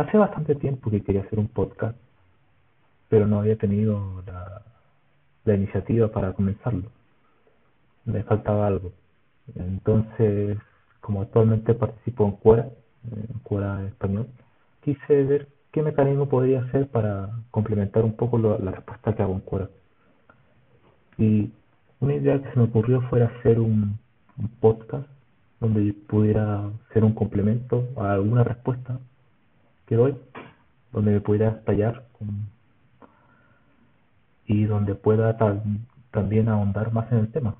Hace bastante tiempo que quería hacer un podcast, pero no había tenido la, iniciativa para comenzarlo. Me faltaba algo. Entonces, como actualmente participo en Cuera, en Cuera español, quise ver qué mecanismo podría hacer para complementar un poco la respuesta que hago en Cuera. Y una idea que se me ocurrió fue hacer un, podcast donde pudiera ser un complemento a alguna respuesta que doy, donde me pudiera estallar y donde pueda también ahondar más en el tema.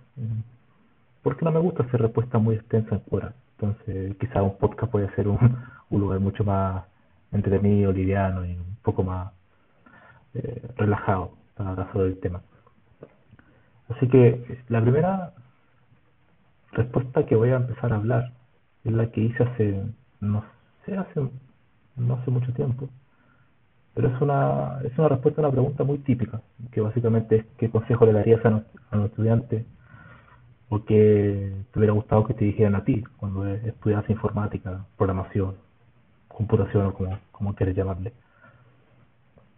Porque no me gusta hacer respuestas muy extensas en fuera. Entonces, quizá un podcast puede ser un, un lugar mucho más entretenido, liviano y un poco más eh, relajado para caso del tema. Así que la primera respuesta que voy a empezar a hablar es la que hice hace, no sé, hace no hace mucho tiempo. Pero es una, es una respuesta a una pregunta muy típica, que básicamente es qué consejo le darías a, a un estudiante o que te hubiera gustado que te dijeran a ti cuando estudias informática, programación, computación o como, como quieres llamarle.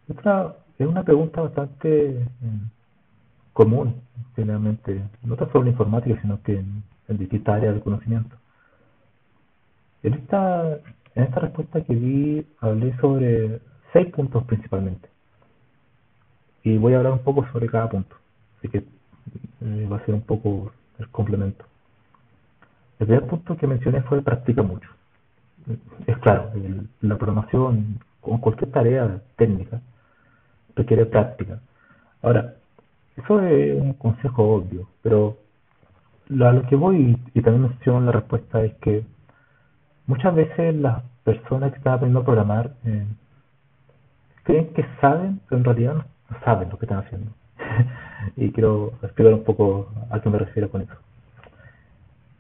Esta es una pregunta bastante eh, común, generalmente, no solo en informática, sino que en, distintas áreas de conocimiento. En esta, en esta respuesta que vi hablé sobre seis puntos principalmente. Y voy a hablar un poco sobre cada punto. Así que eh, va a ser un poco el complemento. El primer punto que mencioné fue practica mucho. Es claro, la programación, como cualquier tarea técnica, requiere práctica. Ahora, eso es un consejo obvio, pero a lo que voy, y también menciono en la respuesta, es que muchas veces las personas que están aprendiendo a programar eh, creen que saben, pero en realidad no saben lo que están haciendo. y quiero explicar un poco a qué me refiero con eso.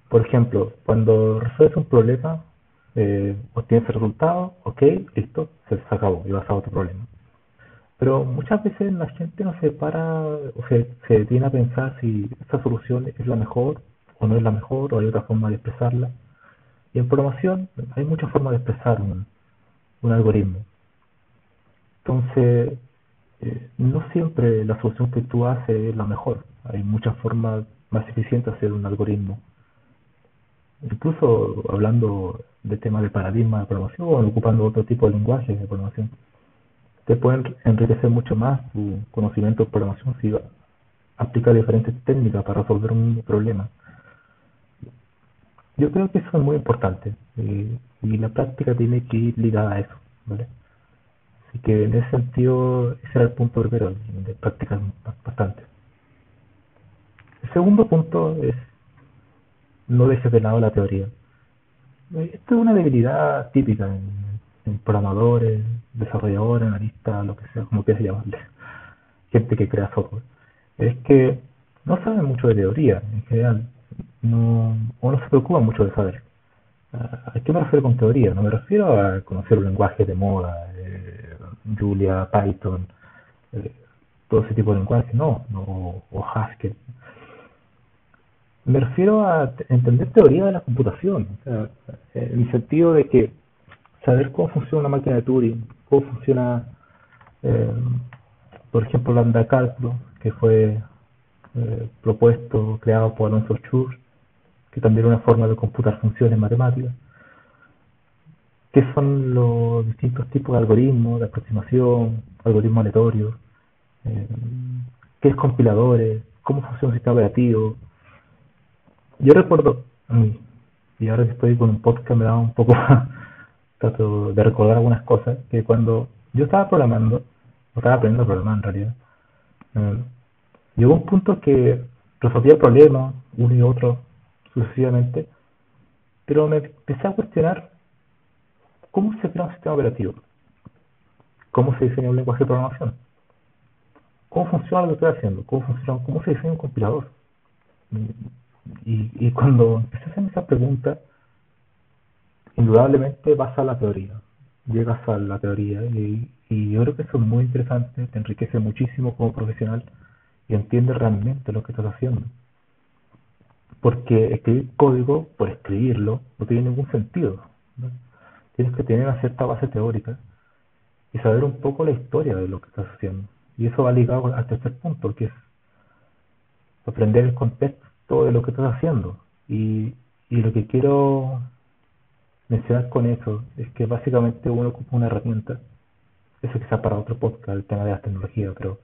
Por ejemplo, cuando resuelves un problema, eh, obtienes el resultado, ok, listo, se, acabó y vas a otro problema. Pero muchas veces la gente no se para o se, se detiene a pensar si esa solución es la mejor o no es la mejor o hay otra forma de expresarla. Y en programación hay muchas formas de expresar un, algoritmo. Entonces, eh, no siempre la solución que tú haces es la mejor. Hay muchas formas más eficientes de hacer un algoritmo. Incluso hablando de temas de paradigma de programación o ocupando otro tipo de lenguaje de programación. Te pueden enriquecer mucho más tu conocimiento de programación si aplica diferentes técnicas para resolver un problema. Yo creo que es muy importante eh, y la práctica tiene que ir ligada a eso. ¿vale? Así que en ese sentido, ese era el punto primero, de practicar bastante. El segundo punto es no dejes de lado la teoría. Esto es una debilidad típica en, programadores, desarrolladores, analistas, lo que sea, como quieras llamarle, gente que crea software. Es que no saben mucho de teoría en general, no, o no se preocupan mucho de saber. ¿A qué me refiero con teoría? No me refiero a conocer un lenguaje de moda, Julia, Python, eh, todo ese tipo de lenguaje, no, no o Haskell. Me refiero a entender teoría de la computación, en el sentido de que saber cómo funciona una máquina de Turing, cómo funciona, eh, por ejemplo, lambda cálculo, que fue eh, propuesto, creado por Alonso Schur, que también es una forma de computar funciones matemáticas qué son los distintos tipos de algoritmos de aproximación, algoritmos aleatorios, eh, qué es compiladores, cómo funciona un sistema operativo. Yo recuerdo, y ahora que estoy con un podcast me da un poco, trato de recordar algunas cosas, que cuando yo estaba programando, o estaba aprendiendo a programar en realidad, eh, llegó un punto que resolvía problemas, uno y otro, sucesivamente, pero me empecé a cuestionar cómo se crea un sistema operativo, cómo se diseña un lenguaje de programación, cómo funciona lo que estoy haciendo, cómo funciona, cómo se diseña un compilador. Y, cuando empecé a hacerme esa pregunta, indudablemente vas a la teoría, llegas a la teoría y, y yo creo que eso es muy interesante, te enriquece muchísimo como profesional y entiendes realmente lo que estás haciendo. Porque escribir código por escribirlo no tiene ningún sentido. Tienes que tener una cierta base teórica y saber un poco la historia de lo que estás haciendo. Y eso va ligado al tercer punto, que es aprender el contexto de lo que estás haciendo. Y, y lo que quiero mencionar con eso es que básicamente uno ocupa una herramienta, eso quizá para otro podcast, el tema de la tecnología, pero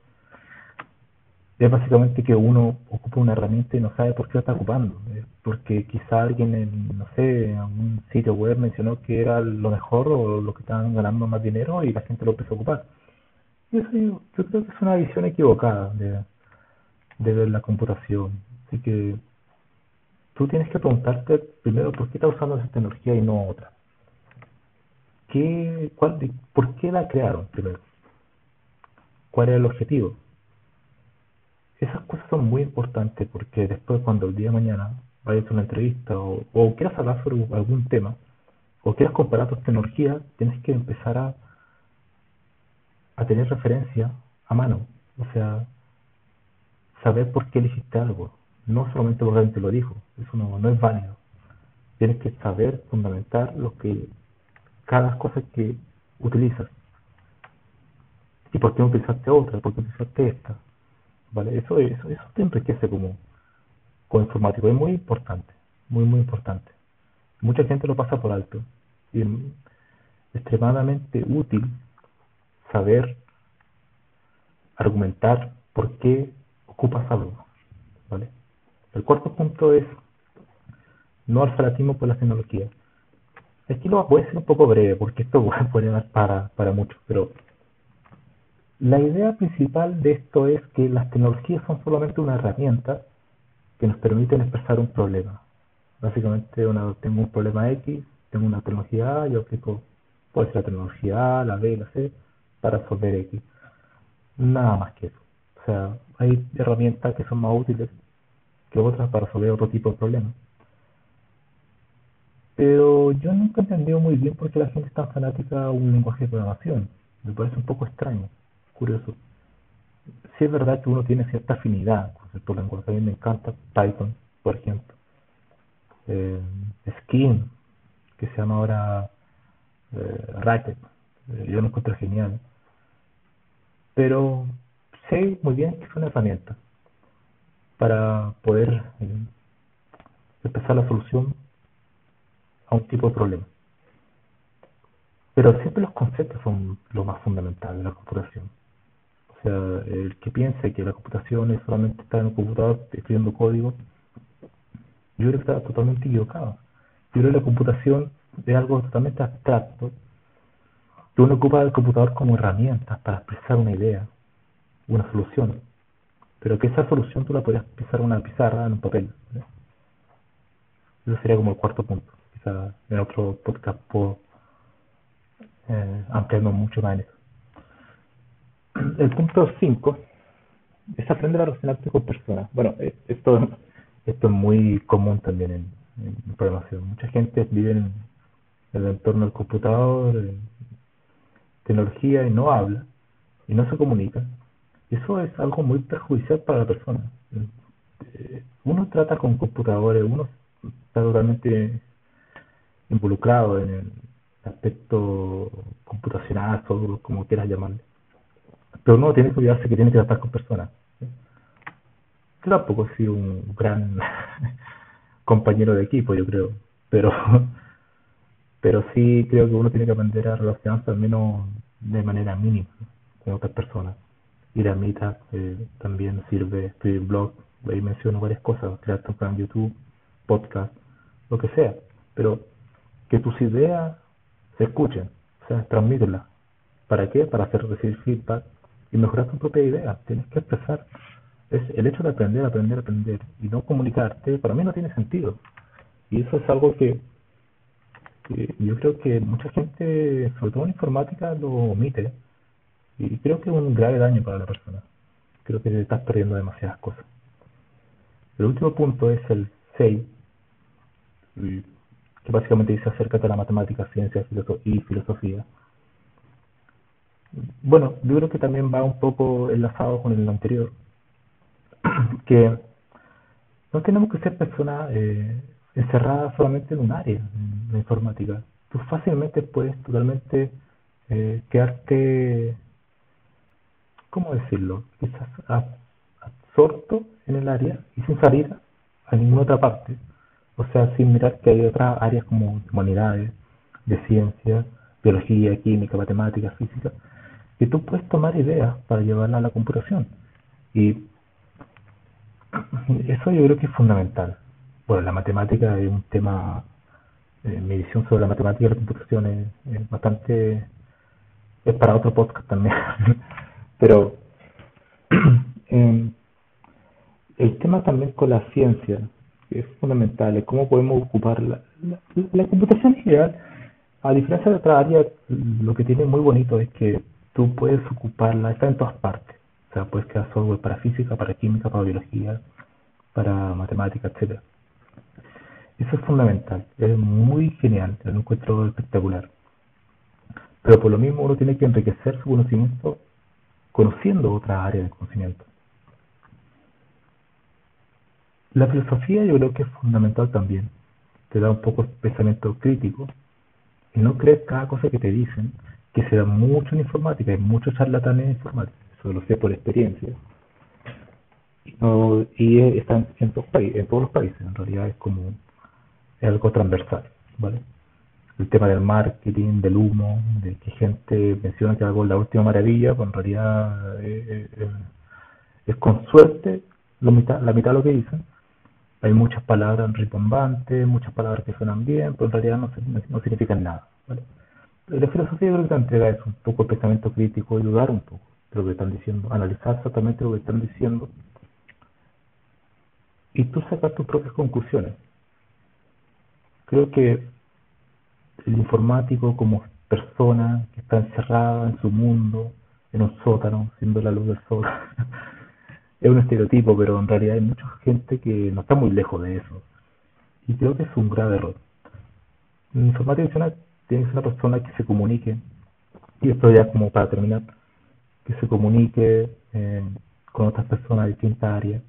es básicamente que uno ocupa una herramienta y no sabe por qué la está ocupando. Porque quizá alguien en, no sé, en un sitio web mencionó que era lo mejor o lo que estaban ganando más dinero y la gente lo empezó a ocupar. Y eso yo, creo que es una visión equivocada de, de la computación. Así que tú tienes que preguntarte primero por qué estás usando esa tecnología y no otra. ¿Qué, cuál, ¿Por qué la crearon primero? ¿Cuál era el objetivo? Esas cosas son muy importantes porque después cuando el día de mañana vayas a una entrevista o, quieras hablar sobre algún tema o quieras comparar tus tecnologías, tienes que empezar a, a tener referencia a mano. O sea, saber por qué elegiste algo, no solamente porque alguien te lo dijo, eso no, no es válido. Tienes que saber fundamentar lo que cada cosa que utilizas. ¿Y por qué no utilizaste otra? ¿Por qué utilizaste esta? ¿Vale? Eso, eso, eso te enriquece como, como informático, es muy importante, muy, muy importante. Mucha gente lo pasa por alto y es extremadamente útil saber argumentar por qué ocupas algo, ¿vale? El cuarto punto es no al fanatismo por la tecnología. Aquí lo voy a ser un poco breve porque esto puede dar para, para mucho, pero la idea principal de esto es que las tecnologías son solamente una herramienta que nos permiten expresar un problema. Básicamente, tengo un problema X, tengo una tecnología A, yo aplico, puede ser la tecnología A, la B, la C, para resolver X. Nada más que eso. O sea, hay herramientas que son más útiles que otras para resolver otro tipo de problemas. Pero yo nunca he entendido muy bien por qué la gente es tan fanática a un lenguaje de programación. Me parece un poco extraño curioso. Sí es verdad que uno tiene cierta afinidad con ciertos lenguajes. A mí me encanta Python, por ejemplo. Eh, Skin, que se llama ahora eh, Racket. Eh, yo lo encuentro genial. Pero sé muy bien que es una herramienta para poder eh, empezar la solución a un tipo de problema. Pero siempre los conceptos son lo más fundamental de la computación. O sea, el que piense que la computación es solamente estar en un computador escribiendo código, yo creo que está totalmente equivocado. Yo creo que la computación es algo totalmente abstracto, que uno ocupa el computador como herramienta para expresar una idea, una solución, pero que esa solución tú la podrías expresar en una pizarra, en un papel. Eso sería como el cuarto punto. Quizá en otro podcast puedo eh, ampliarnos mucho más en eso el punto 5 es aprender a relacionarte con personas. Bueno, eh, esto, es muy común también en, programación. Mucha gente vive en, el entorno del computador, en tecnología y no habla y no se comunica. Eso es algo muy perjudicial para la persona. Eh, uno trata con computadores, uno está totalmente involucrado en el aspecto computacional, todo como quieras llamarle pero uno tiene que olvidarse que tiene que tratar con personas. Yo tampoco he sido un gran compañero de equipo, yo creo, pero pero sí creo que uno tiene que aprender a relacionarse al menos de manera mínima con otras personas. Ir a Meetup también sirve, escribir blog, ahí menciono varias cosas, crear tu canal YouTube, podcast, lo que sea, pero que tus ideas se escuchen, o sea, transmítelas. ¿Para qué? Para hacer recibir feedback y mejorar tu propia idea. Tienes que expresar. Es el hecho de aprender, aprender, aprender y no comunicarte, para mí no tiene sentido. Y eso es algo que, yo creo que mucha gente, sobre todo en informática, lo omite. Y creo que es un grave daño para la persona. Creo que estás perdiendo demasiadas cosas. El último punto es el 6, que básicamente dice acércate a la matemática, ciencia y filosofía. Bueno, yo creo que también va un poco enlazado con el anterior, que no tenemos que ser personas eh, encerradas solamente en un área, en la informática. Tú fácilmente puedes totalmente eh, quedarte, ¿cómo decirlo? Quizás absorto en el área y sin salir a ninguna otra parte. O sea, sin mirar que hay otras áreas como humanidades, de ciencia, biología, química, matemáticas, física, que tú puedes tomar ideas para llevarla a la computación. Y eso yo creo que es fundamental. Bueno, la matemática es un tema, eh, mi visión sobre la matemática y la computación es, bastante, es para otro podcast también. Pero eh, el tema también con la ciencia, es fundamental, es cómo podemos ocupar la, la, computación en general, a diferencia de otra área, lo que tiene muy bonito es que tú puedes ocuparla, está en todas partes. O sea, puedes crear software para física, para química, para biología, para matemática, etcétera. Eso es fundamental, es muy genial, lo encuentro espectacular. Pero por lo mismo uno tiene que enriquecer su conocimiento conociendo otra área de conocimiento. La filosofía yo creo que es fundamental también. Te da un poco de pensamiento crítico y no crees cada cosa que te dicen, que se da mucho en informática, hay muchos charlatanes en informática, eso lo sé por experiencia. y está en, todos, los países, en realidad es como algo transversal, ¿vale? El tema del marketing, del humo, de que gente menciona que algo es la última maravilla, pues en realidad eh, eh, es con suerte la mitad, la mitad de lo que dicen, hay muchas palabras rimbombantes, muchas palabras que suenan bien, pero en realidad no, no significan nada. ¿vale? La filosofía creo que te entrega es un poco el pensamiento crítico y dudar un poco de lo que están diciendo, analizar exactamente lo que están diciendo y tú sacar tus propias conclusiones. Creo que el informático como persona que está encerrada en su mundo, en un sótano, siendo la luz del sol, es un estereotipo, pero en realidad hay mucha gente que no está muy lejos de eso. Y creo que es un grave error. En informática tiene que ser una persona que se comunique, y esto ya como para terminar, que se comunique eh, con otras personas de distintas áreas,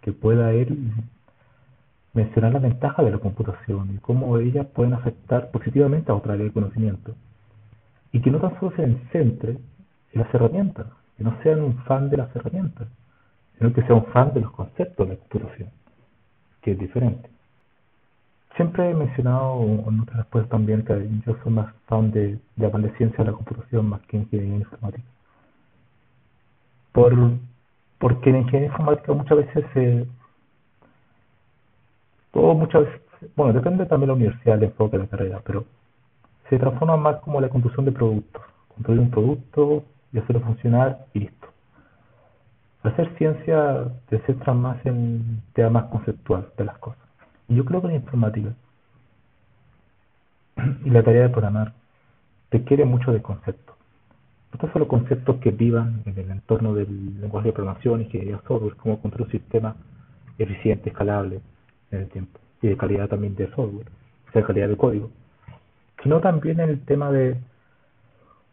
que pueda él mencionar la ventaja de la computación y cómo ellas pueden afectar positivamente a otra área de conocimiento. Y que no tan solo se centre en las herramientas, que no sean un fan de las herramientas, sino que sea un fan de los conceptos de la computación, que es diferente. Siempre he mencionado en otras respuestas también que yo soy más fan de llamar de ciencia de la computación más que ingeniería informática. Por, porque en ingeniería informática muchas veces se... todo muchas veces, bueno, depende también de la universidad, el enfoque de la carrera, pero se transforma más como la construcción de productos. Construir un producto y hacerlo funcionar y listo hacer ciencia te centra más en tema más conceptual de las cosas. Yo creo que la informática y la tarea de programar requiere mucho de conceptos. No son solo conceptos que vivan en el entorno del lenguaje de programación, que software, como construir un sistema eficiente, escalable en el tiempo, y de calidad también de software, o sea, calidad de código, sino también en el tema de,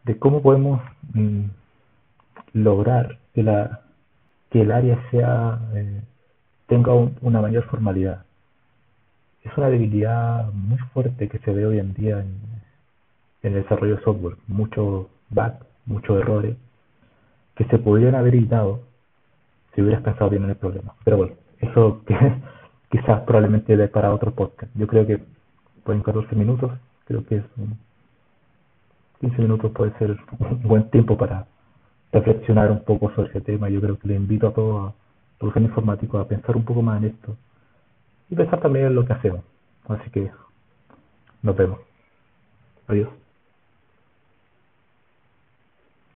de cómo podemos mm, lograr que la que el área sea eh, tenga una mayor formalidad es una debilidad muy fuerte que se ve hoy en día en, el desarrollo de software. Muchos bugs, muchos errores que se podrían haber evitado si hubieras pensado bien en el problema. Pero bueno, eso que, quizás probablemente dé para otro podcast. Yo creo que pueden 14 minutos, creo que es un, 15 minutos puede ser un buen tiempo para reflexionar un poco sobre ese tema. Yo creo que le invito a todos, a todos los informáticos, a pensar un poco más en esto y pensar también en lo que hacemos. Así que nos vemos. Adiós.